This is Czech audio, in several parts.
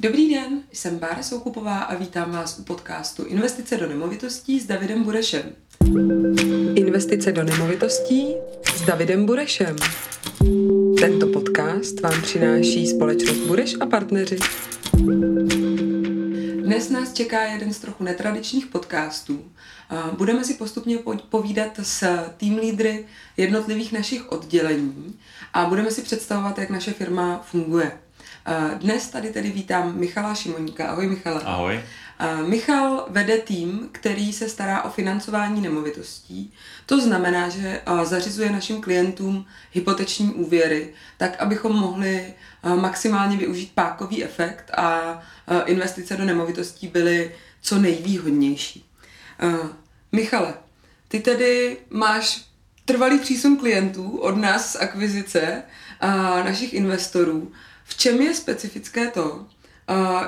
Dobrý den, jsem Bára Soukupová a vítám vás u podcastu Investice do nemovitostí s Davidem Burešem. Investice do nemovitostí s Davidem Burešem. Tento podcast vám přináší společnost Bureš a partneři. Dnes nás čeká jeden z trochu netradičních podcastů. Budeme si postupně povídat s tým lídry jednotlivých našich oddělení a budeme si představovat, jak naše firma funguje. Dnes tady tedy vítám Michala Šimoníka. Ahoj Michale. Ahoj. Michal vede tým, který se stará o financování nemovitostí. To znamená, že zařizuje našim klientům hypoteční úvěry, tak abychom mohli maximálně využít pákový efekt a investice do nemovitostí byly co nejvýhodnější. Michale, ty tedy máš trvalý přísun klientů od nás z akvizice a našich investorů. V čem je specifické to,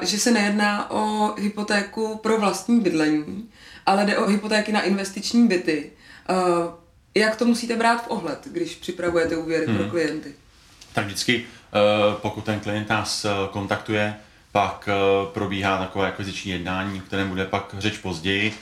že se nejedná o hypotéku pro vlastní bydlení, ale jde o hypotéky na investiční byty. Jak to musíte brát v ohled, když připravujete úvěry hmm. pro klienty? Tak vždycky, pokud ten klient nás kontaktuje, pak probíhá takové akviziční jednání, o kterém bude pak řeč později,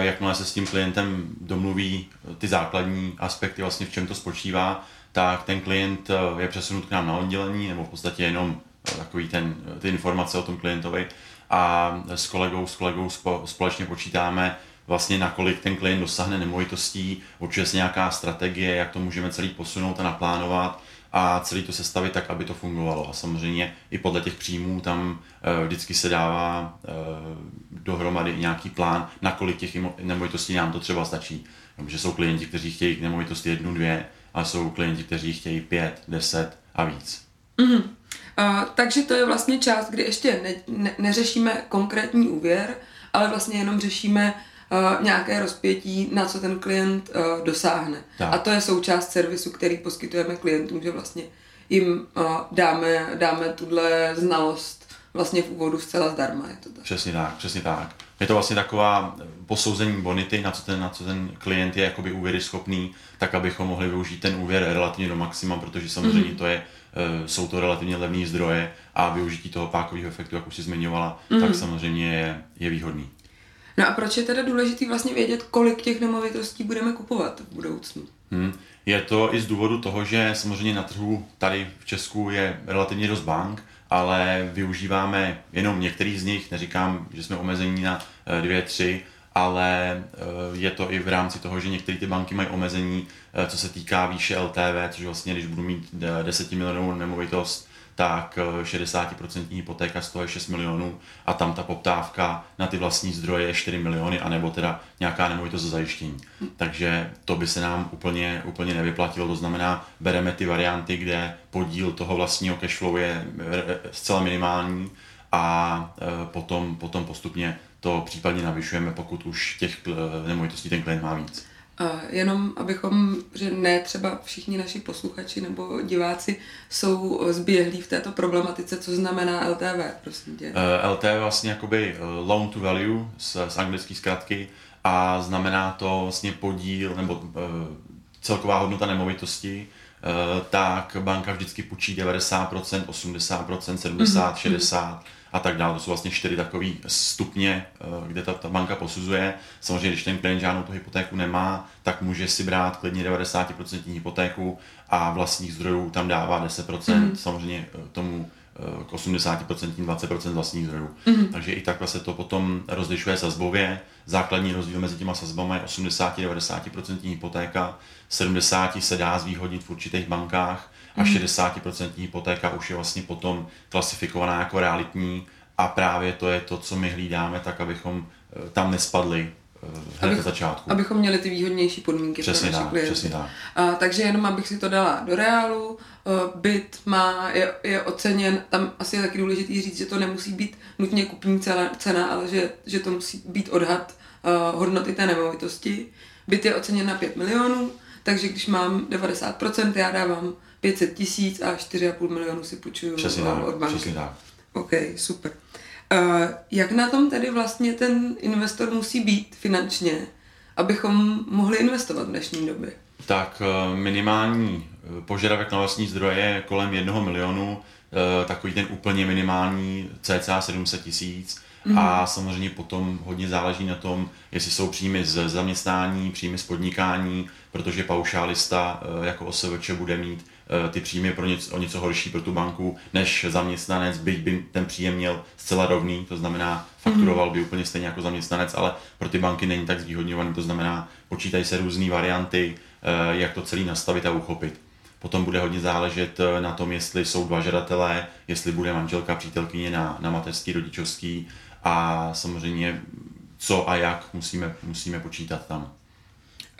jakmile se s tím klientem domluví ty základní aspekty, vlastně v čem to spočívá, tak ten klient je přesunut k nám na oddělení, nebo v podstatě jenom takový ten, ty informace o tom klientovi. A s kolegou, s kolegou společně počítáme vlastně nakolik ten klient dosáhne nemovitostí, určitě nějaká strategie, jak to můžeme celý posunout a naplánovat a celý to sestavit tak, aby to fungovalo. A samozřejmě i podle těch příjmů tam e, vždycky se dává e, dohromady nějaký plán, nakolik těch nemovitostí nám to třeba stačí. Protože jsou klienti, kteří chtějí nemovitosti jednu, dvě, a jsou klienti, kteří chtějí pět, deset a víc. Mm-hmm. Uh, takže to je vlastně část, kdy ještě ne, ne, neřešíme konkrétní úvěr, ale vlastně jenom řešíme uh, nějaké rozpětí, na co ten klient uh, dosáhne. Tak. A to je součást servisu, který poskytujeme klientům, že vlastně jim uh, dáme, dáme tuhle znalost vlastně v úvodu zcela zdarma. Je to tak. Přesně tak, přesně tak. Je to vlastně taková posouzení bonity, na co ten, na co ten klient je jakoby úvěry schopný, tak abychom mohli využít ten úvěr relativně do maxima, protože samozřejmě mm-hmm. to je Eh, jsou to relativně levné zdroje a využití toho pákového efektu, jak už si zmiňovala, mm. tak samozřejmě je, je výhodný. No a proč je teda důležité vlastně vědět, kolik těch nemovitostí budeme kupovat v budoucnu? Hmm. Je to i z důvodu toho, že samozřejmě na trhu tady v Česku je relativně dost bank, ale využíváme jenom některý z nich, neříkám, že jsme omezení na eh, dvě, tři, ale eh, je to i v rámci toho, že některé ty banky mají omezení, eh, co se týká výše LTV, což vlastně, když budu mít 10 milionů nemovitost, tak 60% eh, hypotéka stojí 6 milionů a tam ta poptávka na ty vlastní zdroje je 4 miliony, anebo teda nějaká nemovitost za zajištění. Takže to by se nám úplně, úplně nevyplatilo, to znamená, bereme ty varianty, kde podíl toho vlastního cashflow je zcela minimální a potom, potom postupně to případně navyšujeme, pokud už těch eh, nemovitostí ten klient má víc. A jenom abychom, že ne třeba všichni naši posluchači nebo diváci jsou zběhlí v této problematice, co znamená LTV, prosím tě. Eh, LTV vlastně jakoby eh, loan to value z, z anglické zkratky a znamená to vlastně podíl nebo uh, celková hodnota nemovitosti, tak banka vždycky půjčí 90%, 80%, 70%, mm-hmm. 60% a tak dále. To jsou vlastně čtyři takové stupně, eh, kde ta, ta banka posuzuje. Samozřejmě, když ten klient žádnou tu hypotéku nemá, tak může si brát klidně 90% hypotéku a vlastních zdrojů tam dává 10%, mm. samozřejmě eh, tomu eh, k 80%, 20% vlastních zdrojů. Mm. Takže i takhle se to potom rozlišuje sazbově. Základní rozdíl mezi těma sazbami je 80-90% hypotéka, 70 se dá zvýhodnit v určitých bankách, a 60% hmm. hypotéka už je vlastně potom klasifikovaná jako realitní a právě to je to, co my hlídáme, tak abychom eh, tam nespadli eh, hned abych, začátku. Abychom měli ty výhodnější podmínky přesně pro naše klienty. Přesně tak. A, takže jenom abych si to dala do reálu, eh, byt má, je, je oceněn, tam asi je taky důležité říct, že to nemusí být nutně kupní cena, ale že, že to musí být odhad uh, hodnoty té nemovitosti. Byt je oceněn na 5 milionů, takže když mám 90%, já dávám 500 tisíc a 4,5 milionu si půjčuju přesně od banky. Přesně tak. OK, super. Uh, jak na tom tedy vlastně ten investor musí být finančně, abychom mohli investovat v dnešní době? Tak eh, minimální eh, požadavek na vlastní zdroje je kolem jednoho milionu, takový ten úplně minimální cca 700 tisíc mm. a samozřejmě potom hodně záleží na tom, jestli jsou příjmy z zaměstnání, příjmy z podnikání, protože paušálista jako OSVČ bude mít ty příjmy pro něco, o něco horší pro tu banku než zaměstnanec, byť by ten příjem měl zcela rovný, to znamená fakturoval by úplně stejně jako zaměstnanec, ale pro ty banky není tak zvýhodňovaný, to znamená počítají se různé varianty, jak to celý nastavit a uchopit. Potom bude hodně záležet eh, na tom, jestli jsou dva žadatelé, jestli bude manželka, přítelkyně na, na mateřský, rodičovský a samozřejmě co a jak musíme, musíme počítat tam.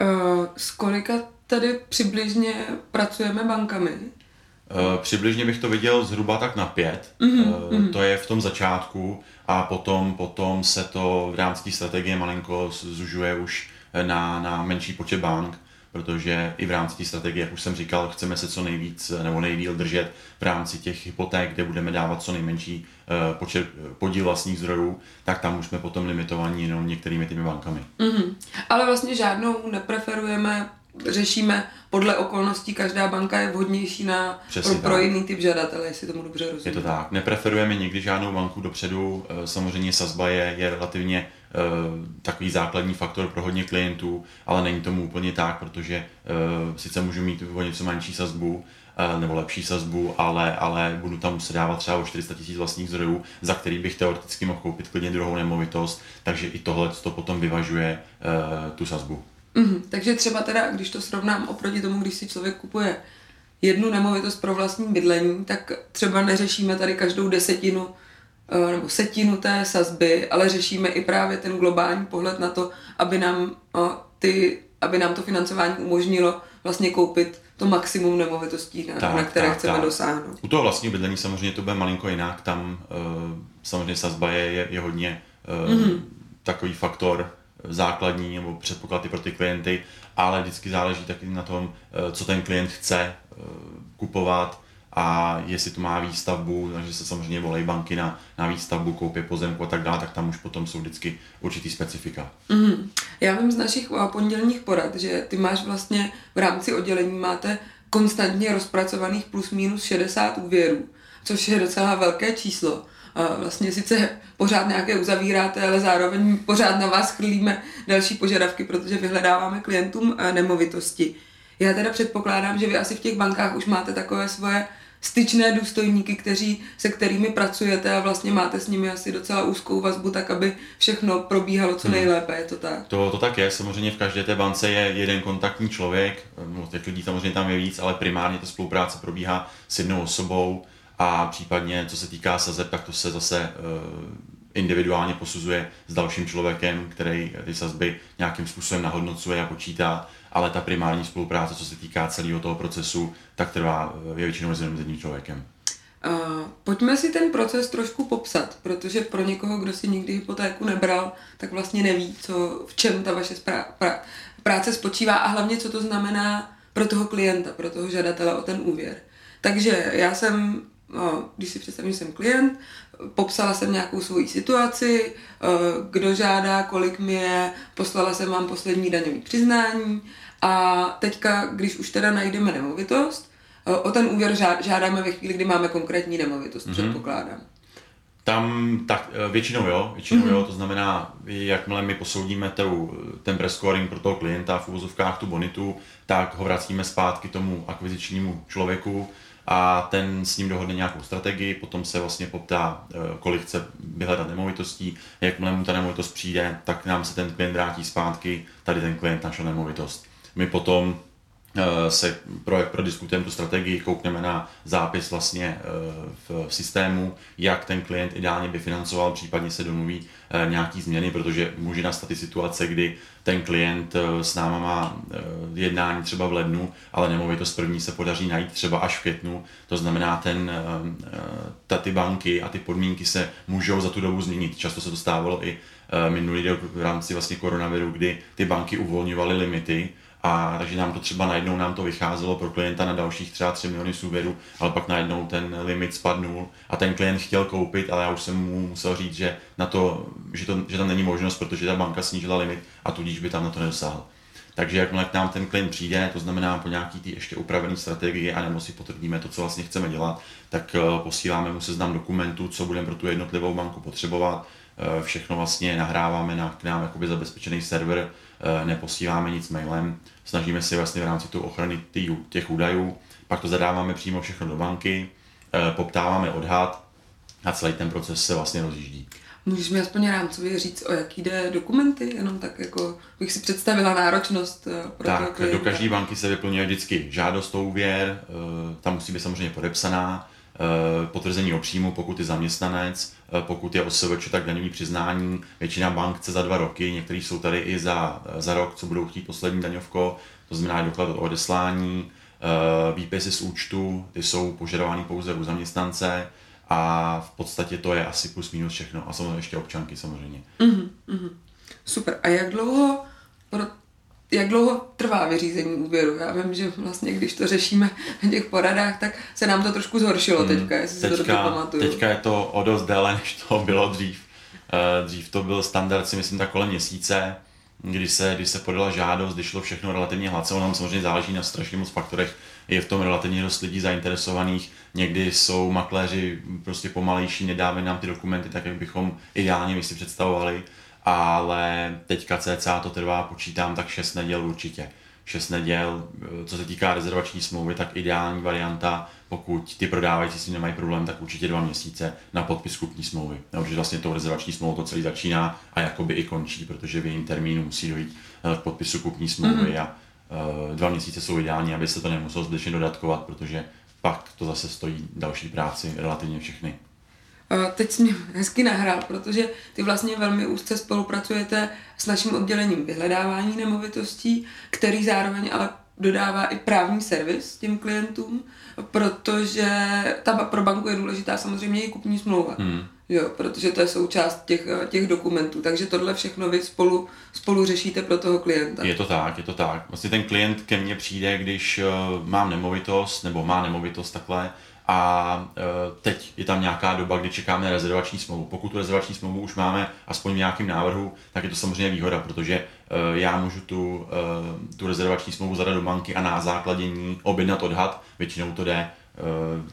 Uh, s kolika tady přibližně pracujeme bankami? Uh, přibližně bych to viděl zhruba tak na pět. Mm-hmm. Uh, to je v tom začátku a potom, potom se to v rámci té strategie malinko zužuje už na, na menší počet bank protože i v rámci té strategie, jak už jsem říkal, chceme se co nejvíc nebo nejdíl držet v rámci těch hypoték, kde budeme dávat co nejmenší uh, počet, podíl vlastních zdrojů, tak tam už jsme potom limitovaní jenom některými těmi bankami. Mm-hmm. Ale vlastně žádnou nepreferujeme, řešíme podle okolností, každá banka je vhodnější na, pro, pro jiný typ žadatele, jestli tomu dobře rozumím. Je to tak. Nepreferujeme nikdy žádnou banku dopředu. Eh, samozřejmě sazba je, je relativně Eh, takový základní faktor pro hodně klientů, ale není tomu úplně tak, protože eh, sice můžu mít o něco menší sazbu, nebo lepší sazbu, ale, ale budu tam muset dávat třeba o 400 tisíc vlastních zdrojů, za který bych teoreticky mohl koupit klidně druhou nemovitost, takže i tohle to potom vyvažuje tu sazbu. Mm, takže třeba teda, když to srovnám oproti tomu, když si člověk kupuje jednu nemovitost pro vlastní bydlení, tak třeba neřešíme tady každou desetinu Eh, nebo setinu té sazby, ale řešíme i právě ten globální pohled na to, aby nám, eh, ty, aby nám to financování umožnilo vlastně koupit to maximum nemovitostí, na, tak, na které tak, chceme tak. dosáhnout. U toho vlastního bydlení samozřejmě to bude malinko jinak, tam uh, samozřejmě sazba je, je, je hodně uh, mm-hmm. takový faktor základní nebo předpoklady pro ty klienty, ale vždycky záleží taky na tom, uh, co ten klient chce uh, kupovat, a jestli to má výstavbu, takže se samozřejmě volají banky na, na výstavbu, koupě pozemku a tak dále, tak tam už potom jsou vždycky určitý specifika. Mm. Já vím z našich eh, pondělních porad, že ty máš vlastně v rámci oddělení máte konstantně rozpracovaných plus minus 60 úvěrů, což je docela velké číslo. Vlastně sice pořád nějaké uzavíráte, ale zároveň pořád na vás chrlíme další požadavky, protože vyhledáváme klientům eh, nemovitosti. Já teda předpokládám, že vy asi v těch bankách už máte takové svoje styčné důstojníky, kteří, se kterými pracujete a vlastně máte s nimi asi docela úzkou vazbu, tak aby všechno probíhalo co hmm. nejlépe, je to tak? To, to tak je, samozřejmě v každé té bance je jeden kontaktní člověk, no, těch lidí samozřejmě tam je víc, ale primárně ta spolupráce probíhá s jednou osobou a případně, co se týká sazeb, tak to se zase uh, individuálně posuzuje s dalším člověkem, který ty sazby nějakým způsobem nahodnocuje a počítá ale ta primární spolupráce, co se týká celého toho procesu, tak trvá je většinou mezi jedním člověkem. Uh, pojďme si ten proces trošku popsat, protože pro někoho, kdo si nikdy hypotéku nebral, tak vlastně neví, co, v čem ta vaše sprá- pra- práce spočívá a hlavně, co to znamená pro toho klienta, pro toho žadatele o ten úvěr. Takže já jsem, když si představím, že jsem klient, popsala jsem nějakou svoji situaci, eh, kdo žádá, kolik mi je, poslala jsem vám poslední daňový přiznání a teďka, když už teda najdeme nemovitost, eh, o ten úvěr žádáme ve chvíli, kdy máme konkrétní nemovitost, mm-hmm. předpokládám. Tam tak eh, většinou jo, většinou mm-hmm. jo, to znamená, jakmile my posoudíme tu, ten prescoring pro toho klienta v uvozovkách tu bonitu, tak ho vracíme zpátky tomu akvizičnímu člověku, a ten s ním dohodne nějakou strategii, potom se vlastně poptá, eh, kolik chce vyhledat nemovitostí, jakmile mu ta nemovitost přijde, tak nám se ten klient vrátí zpátky, tady ten klient našel nemovitost. My potom se pro, prodiskutujeme tu strategii, koukneme na zápis vlastně eh, v systému, jak ten klient ideálně by financoval, případně se domluví nějaký změny, protože může nastat i situace, kdy ten klient eh, s náma má eh, jednání třeba v lednu, ale nemovitost první se podaří najít třeba až v květnu. To znamená, ten, eh, ta, ty banky a ty podmínky se můžou za tu dobu změnit. Často se to stávalo i minulý rok v rámci vlastně koronaviru, kdy ty banky uvolňovaly limity a takže nám to třeba najednou nám to vycházelo pro klienta na dalších třeba 3 miliony úvěrů, ale pak najednou ten limit spadnul a ten klient chtěl koupit, ale já už jsem mu musel říct, že, na to, že, to, že tam není možnost, protože ta banka snížila limit a tudíž by tam na to nedosáhl. Takže jakmile k nám ten klient přijde, to znamená po nějaký ty ještě upravené strategii, anebo si potvrdíme to, co vlastně chceme dělat, tak posíláme mu seznam dokumentů, co budeme pro tu jednotlivou banku potřebovat, všechno vlastně nahráváme na k nám jakoby zabezpečený server, neposíláme nic mailem, snažíme se vlastně v rámci tu ochrany těch údajů, pak to zadáváme přímo všechno do banky, poptáváme odhad a celý ten proces se vlastně rozjíždí. Můžeš mi aspoň rámcově říct, o jaký jde dokumenty, jenom tak jako bych si představila náročnost eh, pro Tak, do každé banky se vyplňuje vždycky žádost o úvěr, eh, tam musí být samozřejmě podepsaná, eh, potvrzení o příjmu, pokud je zaměstnanec, pokud je OSVČ, tak daňový přiznání. Většina bank chce za dva roky, některý jsou tady i za, za rok, co budou chtít poslední daňovko, to znamená doklad o odeslání, výpisy z účtu, ty jsou požadovány pouze u zaměstnance, a v podstatě to je asi plus minus všechno. A samozřejmě ještě občanky samozřejmě. Mm-hmm. Super. A jak dlouho, jak dlouho trvá vyřízení úvěru? Já vím, že vlastně, když to řešíme v těch poradách, tak se nám to trošku zhoršilo mm, teďka, jestli teďka, si to dobře pamatuju. Teďka je to o dost déle, než to bylo dřív. Uh, dřív to byl standard, si myslím, tak kolem měsíce když se, když se podala žádost, když šlo všechno relativně hladce, ono samozřejmě záleží na strašně moc faktorech, je v tom relativně dost lidí zainteresovaných, někdy jsou makléři prostě pomalejší, nedáme nám ty dokumenty tak, jak bychom ideálně my si představovali, ale teďka CCA to trvá, počítám, tak 6 neděl určitě. 6 neděl, co se týká rezervační smlouvy, tak ideální varianta, pokud ty prodávající si nemají problém, tak určitě dva měsíce na podpis kupní smlouvy. No, protože vlastně tou rezervační smlouvou to celý začíná a jakoby i končí, protože v jejím termínu musí dojít eh, k podpisu kupní smlouvy mm-hmm. a uh, dva měsíce jsou ideální, aby se to nemuselo zbytečně dodatkovat, protože pak to zase stojí další práci relativně všechny. Teď jsi mě hezky nahrál, protože ty vlastně velmi úzce spolupracujete s naším oddělením vyhledávání nemovitostí, který zároveň ale dodává i právní servis těm klientům, protože ta pro banku je důležitá samozřejmě i kupní smlouva. Hmm. Jo, protože to je součást těch, těch dokumentů, takže tohle všechno vy spolu, spolu řešíte pro toho klienta. Je to tak, je to tak. Vlastně ten klient ke mně přijde, když uh, mám nemovitost, nebo má nemovitost takhle, a e, teď je tam nějaká doba, kdy čekáme rezervační smlouvu. Pokud tu rezervační smlouvu už máme aspoň v nějakém návrhu, tak je to samozřejmě výhoda, protože e, já můžu tu, e, tu rezervační smlouvu zadat do banky a na základě ní objednat odhad. Většinou to jde,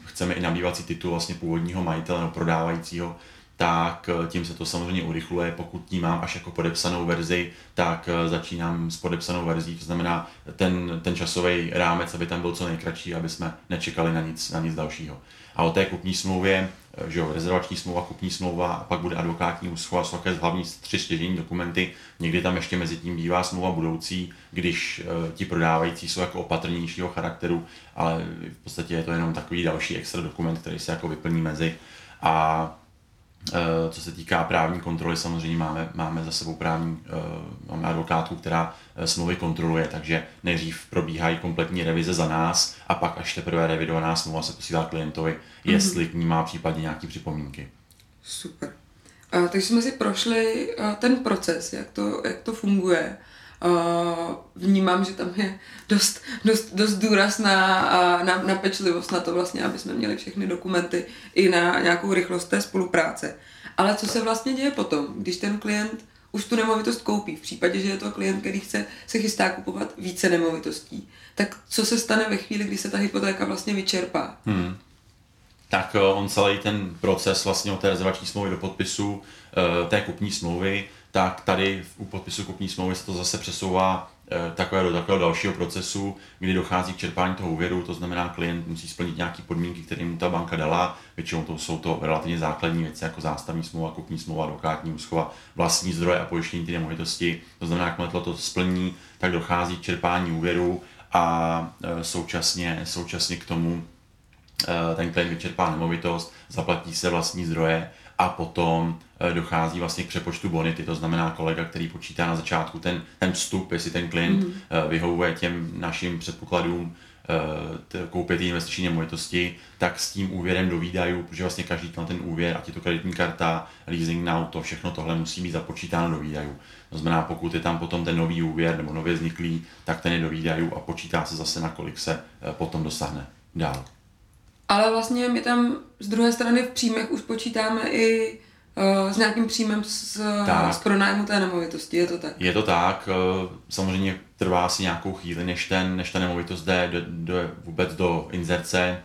chceme i nabývací titul vlastně původního majitele nebo prodávajícího, tak eh, tím se to samozřejmě urychluje. Pokud tím mám až jako podepsanou verzi, tak eh, začínám s podepsanou verzí, to znamená ten, ten časový rámec, aby tam byl co nejkratší, aby jsme nečekali na nic, na nic dalšího. A o té kupní smlouvě, eh, že jo, rezervační smlouva, kupní smlouva, a pak bude advokátní úschova, jsou hlavní tři stěžení dokumenty. Někdy tam ještě mezi tím bývá smlouva budoucí, když e, ti prodávající jsou jako opatrnějšího charakteru, ale v podstatě je to jenom takový další extra dokument, který se jako vyplní mezi. A co se týká právní kontroly, samozřejmě máme, máme za sebou právní, eh, máme advokátku, která eh, smlouvy kontroluje, takže nejdřív probíhají kompletní revize za nás a pak až teprve revidovaná smlouva se posílá klientovi, mm-hmm. jestli k ní má případně nějaké připomínky. Super. A, takže jsme si prošli ten proces, jak to, jak to funguje. Uh, vnímám, že tam je dost, dost, dost důraz na, na, na pečlivost, na to vlastně, aby jsme měli všechny dokumenty i na nějakou rychlost té spolupráce. Ale co se vlastně děje potom, když ten klient už tu nemovitost koupí, v případě, že je to klient, který chce, se chystá kupovat více nemovitostí, tak co se stane ve chvíli, kdy se ta hypotéka vlastně vyčerpá? Hmm. Tak eh, on celý ten proces vlastně od té rezervační smlouvy do podpisu eh, té kupní smlouvy tak tady u podpisu kupní smlouvy se to zase přesouvá eh, takové do takového dalšího procesu, kdy dochází k čerpání toho úvěru, to znamená, klient musí splnit nějaké podmínky, které mu ta banka dala. Většinou to jsou to relativně základní věci, jako zástavní smlouva, kupní smlouva, advokátní úschova, vlastní zdroje a pojištění ty nemovitosti. To znamená, jakmile to splní, tak dochází k čerpání úvěru a eh, současně, současně k tomu eh, ten klient vyčerpá nemovitost, zaplatí se vlastní zdroje a potom eh, dochází vlastně k přepočtu bonity, to znamená kolega, který počítá na začátku ten, ten vstup, jestli ten klient mm. vyhovuje těm našim předpokladům eh, koupit investiční nemovitosti, tak s tím úvěrem do výdajů, protože vlastně každý na ten úvěr, ať je to kreditní karta, leasing na auto, všechno tohle musí být započítáno do výdajů. To znamená, pokud je tam potom ten nový úvěr nebo nově vzniklý, tak ten je do výdajů a počítá se zase, na kolik se potom dosáhne dál. Ale vlastně my tam z druhé strany v příjmech už počítáme i uh, s nějakým příjmem z, z pronájmu té nemovitosti, je to tak? Je to tak, uh, samozřejmě trvá asi nějakou chvíli, než, ten, než ta nemovitost jde do, do, vůbec do inzerce,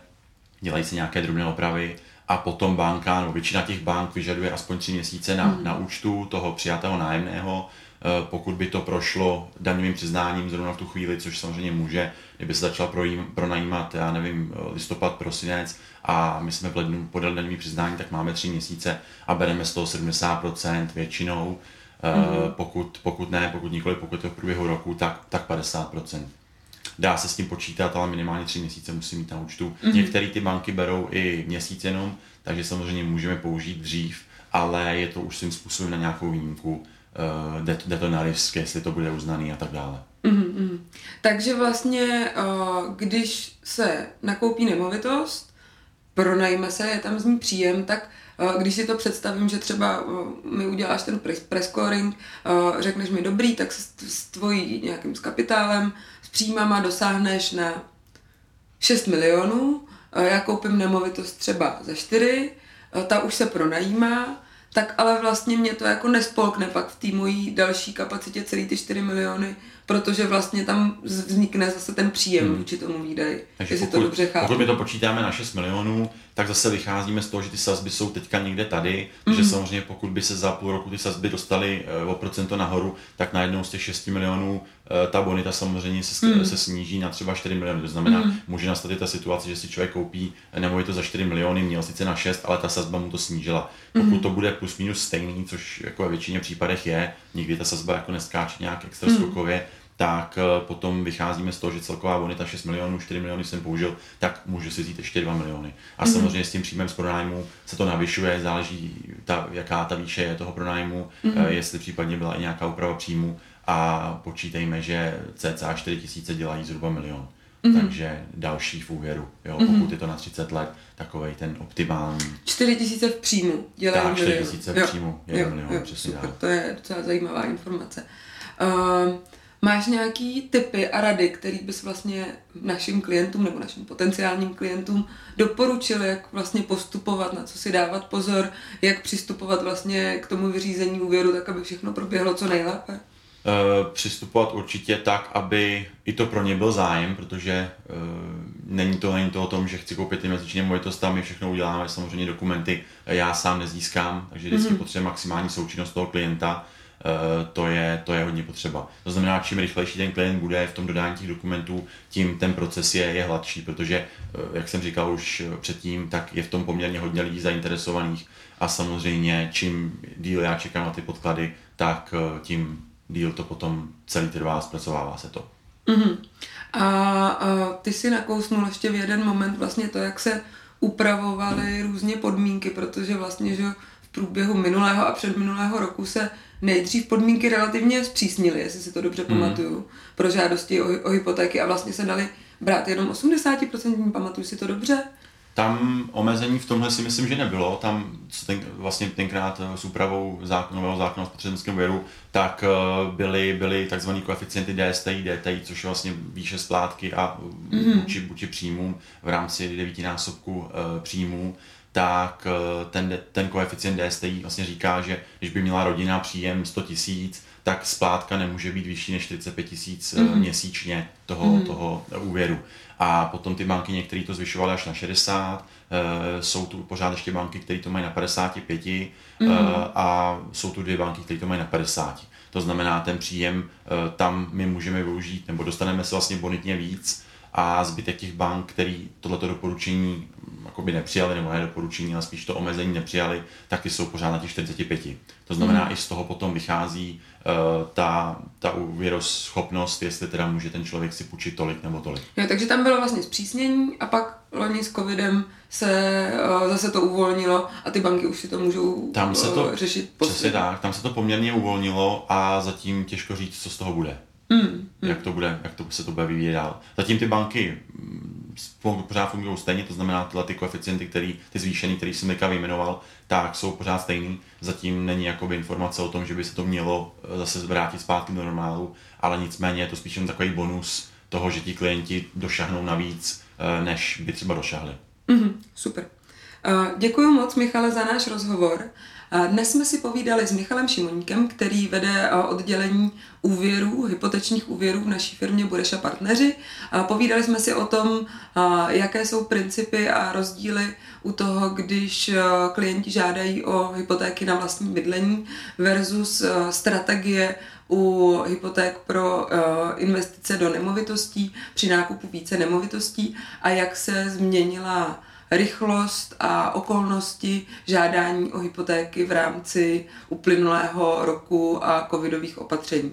dělají se nějaké drobné opravy a potom banka, nebo většina těch bank vyžaduje aspoň tři měsíce na, mm. na účtu toho přijatého nájemného, eh, pokud by to prošlo daňovým přiznáním zrovna v tu chvíli, což samozřejmě může, kdyby se začal projím, pronajímat, já nevím, listopad, prosinec a my jsme v lednu podali daňový přiznání, tak máme tři měsíce a bereme z toho 70% většinou, mm-hmm. pokud, pokud ne, pokud nikoli, pokud to v průběhu roku, tak, tak 50% dá se s tím počítat, ale minimálně tři měsíce musí mít na účtu. Mm-hmm. Některé ty banky berou i měsíc jenom, takže samozřejmě můžeme použít dřív, ale je to už svým způsobem na nějakou výjimku, uh, na risk, jestli to bude uznaný a tak dále. Mm-hmm. Takže vlastně, uh, když se nakoupí nemovitost, pronajme se, je tam z ní příjem, tak uh, když si to představím, že třeba mi uděláš ten prescoring, řekneš mi dobrý, tak s, s tvojí nějakým s kapitálem příjmama dosáhneš na 6 milionů, já koupím nemovitost třeba za 4, ta už se pronajímá, tak ale vlastně mě to jako nespolkne pak v té mojí další kapacitě celý ty 4 miliony, protože vlastně tam vznikne zase ten příjem hmm. vůči tomu výdaji. Takže pokud, to dobře chápu. pokud my to počítáme na 6 milionů, tak zase vycházíme z toho, že ty sazby jsou teďka někde tady, mm. že samozřejmě pokud by se za půl roku ty sazby dostaly eh, o procento nahoru, tak najednou z těch 6 milionů ta bonita samozřejmě se, mm. se sníží na třeba 4 miliony. To znamená, mm. může nastat i ta situace, že si člověk koupí nemovito za 4 miliony, měl sice na 6, ale ta sazba mu to snížila. Pokud mm. to bude plus minus stejný, což jako ve většině případech je, nikdy ta sazba jako neskáče nějak extra mm. skokově, tak eh, potom vycházíme z toho, že celková bonita 6 milionů, 4 miliony jsem použil, tak můžu si vzít ještě 2 miliony. A mm-hmm. samozřejmě s tím příjmem z pronájmu se to navyšuje, záleží, ta, jaká ta výše je toho pronájmu, mm-hmm. jestli případně byla i nějaká úprava příjmu a počítejme, že cca 4 tisíce dělají zhruba milion. Mm-hmm. Takže další v úvěru, jo, mm-hmm. pokud je to na 30 let, takový ten optimální. 4 tisíce v příjmu dělají tak, 4 tisíce v příjmu, 1 milion, jo, přesně super, to je docela zajímavá informace. Uh, Máš nějaký typy a rady, který bys vlastně našim klientům nebo našim potenciálním klientům doporučil, jak vlastně postupovat, na co si dávat pozor, jak přistupovat vlastně k tomu vyřízení úvěru, tak aby všechno proběhlo co nejlépe? Uh, přistupovat určitě tak, aby i to pro ně byl zájem, protože uh, není to není to o tom, že chci koupit investiční nemovitost, tam my všechno uděláme, samozřejmě dokumenty já sám nezískám, takže vždycky mm-hmm. potřebuje maximální součinnost toho klienta, Eh, to je, to je hodně potřeba. To znamená, čím rychlejší ten klient bude v tom dodání těch dokumentů, tím ten proces je, je hladší, protože, eh, jak jsem říkal už předtím, tak je v tom poměrně hodně lidí zainteresovaných a samozřejmě čím díl já čekám na ty podklady, tak eh, tím díl to potom celý trvá, zpracovává se to. Mm-hmm. A, a ty si nakousnul ještě v jeden moment vlastně to, jak se upravovaly mm. různě podmínky, protože vlastně, že v průběhu minulého a předminulého roku se nejdřív podmínky relativně zpřísnily, jestli si to dobře hmm. pamatuju, pro žádosti o, o hypotéky a vlastně se dali brát jenom 80%, pamatuju si to dobře? Tam omezení v tomhle si myslím, že nebylo. Tam ten, vlastně tenkrát eh, s úpravou zákonového zákona o spotřebitelském úvěru, tak eh, byly, byly tzv. koeficienty DSTI, DTI, což je vlastně výše splátky a mm-hmm. vůči, vůči příjmům v rámci devítinásobku uh, příjmů tak eh, ten, ten koeficient DSTI vlastně říká, že když by měla rodina příjem 100 tisíc, tak splátka nemůže být vyšší než 45 tisíc mm-hmm. měsíčně toho, mm-hmm. toho úvěru. A potom ty banky některé to zvyšovaly až na 60, e, jsou tu pořád ještě banky, které to mají na 55 mm-hmm. e, a jsou tu dvě banky, které to mají na 50. To znamená, ten příjem e, tam my můžeme využít, nebo dostaneme se vlastně bonitně víc a zbytek těch bank, který tohleto doporučení jakoby nepřijali, nebo ne doporučení, ale spíš to omezení nepřijali, tak ty jsou pořád na těch 45. To znamená, mm. i z toho potom vychází uh, ta, ta úvěroschopnost, jestli teda může ten člověk si půjčit tolik nebo tolik. Jo, takže tam bylo vlastně zpřísnění a pak loni s covidem se uh, zase to uvolnilo a ty banky už si to můžou tam se to, uh, řešit Přesně tak, tam se to poměrně uvolnilo a zatím těžko říct, co z toho bude. Mm, mm. Jak to bude, jak to se to bude vyvíjet dál. Zatím ty banky pořád fungují stejně, to znamená tyhle ty koeficienty, který, ty zvýšený, který jsem teďka vyjmenoval, tak jsou pořád stejný. Zatím není jakoby informace o tom, že by se to mělo eh, zase vrátit zpátky do normálu, ale nicméně je to spíš jen takový bonus toho, že ti klienti došahnou navíc, eh, než by třeba došahli. Mm-hmm, super. Uh, děkuji moc, Michale, za náš rozhovor. Dnes jsme si povídali s Michalem Šimoníkem, který vede oddělení úvěrů, hypotečních úvěrů v naší firmě Budeš a partneři. Povídali jsme si o tom, jaké jsou principy a rozdíly u toho, když klienti žádají o hypotéky na vlastní bydlení versus strategie u hypoték pro investice do nemovitostí při nákupu více nemovitostí a jak se změnila rychlost a okolnosti žádání o hypotéky v rámci uplynulého roku a covidových opatření.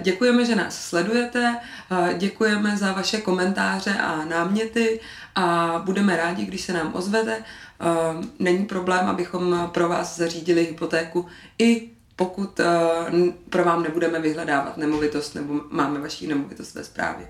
Děkujeme, že nás sledujete, děkujeme za vaše komentáře a náměty a budeme rádi, když se nám ozvete. Není problém, abychom pro vás zařídili hypotéku i pokud pro vám nebudeme vyhledávat nemovitost nebo máme vaši nemovitost ve správě.